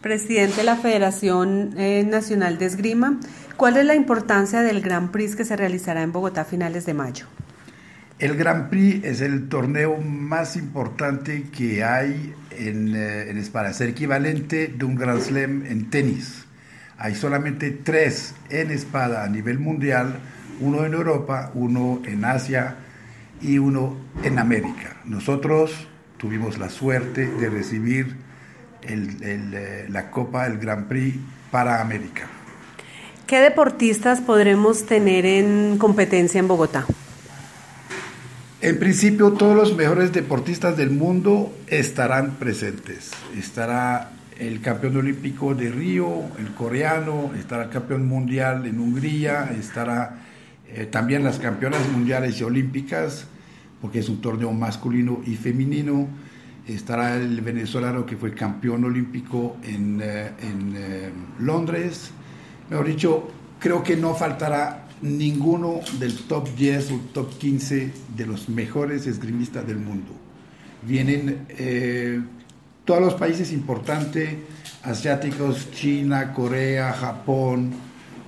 Presidente de la Federación eh, Nacional de Esgrima, ¿cuál es la importancia del Grand Prix que se realizará en Bogotá a finales de mayo? El Grand Prix es el torneo más importante que hay en, eh, en España, es el equivalente de un Grand Slam en tenis. Hay solamente tres en espada a nivel mundial, uno en Europa, uno en Asia y uno en América. Nosotros tuvimos la suerte de recibir eh, la Copa, el Grand Prix para América. ¿Qué deportistas podremos tener en competencia en Bogotá? En principio, todos los mejores deportistas del mundo estarán presentes. Estará el campeón olímpico de Río, el coreano, estará el campeón mundial en Hungría, estará eh, también las campeonas mundiales y olímpicas, porque es un torneo masculino y femenino. Estará el venezolano que fue campeón olímpico en, eh, en eh, Londres. Mejor dicho, creo que no faltará ninguno del top 10 o top 15 de los mejores esgrimistas del mundo. Vienen todos los países importantes, asiáticos, China, Corea, Japón,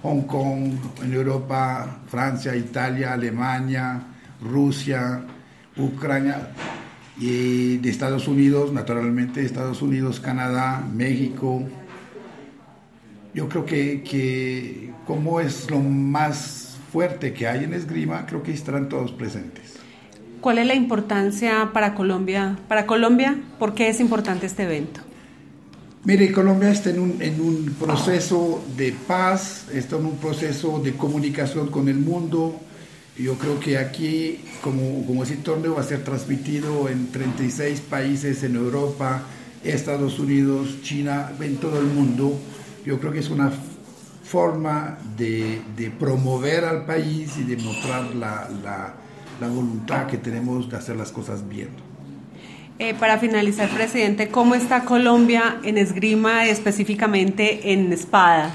Hong Kong, en Europa, Francia, Italia, Alemania, Rusia, Ucrania y de Estados Unidos, naturalmente Estados Unidos, Canadá, México. Yo creo que, que como es lo más fuerte que hay en esgrima, creo que estarán todos presentes. ¿Cuál es la importancia para Colombia? Para Colombia, ¿por qué es importante este evento? Mire, Colombia está en un, en un proceso de paz, está en un proceso de comunicación con el mundo. Yo creo que aquí, como, como ese torneo va a ser transmitido en 36 países en Europa, Estados Unidos, China, en todo el mundo, yo creo que es una forma de, promover al país y de mostrar la, la, la voluntad que tenemos de hacer las cosas bien. Eh, para finalizar, presidente, ¿cómo está Colombia en esgrima, específicamente en espada?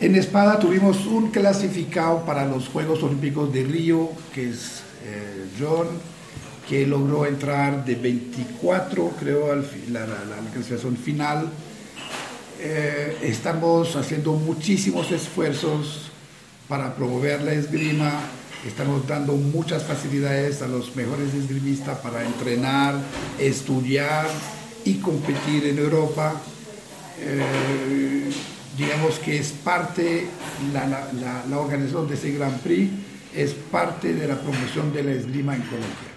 En espada tuvimos un clasificado para los Juegos Olímpicos de Río, que es eh, John, que logró entrar de 24, creo, al la, la, clasificación final. Eh, estamos haciendo muchísimos esfuerzos para promover la esgrima Estamos dando muchas facilidades a los mejores esgrimistas para entrenar, estudiar y competir en Europa. Eh, digamos que es parte, la, la, organización de ese Grand Prix es parte de la promoción de la esgrima en Colombia.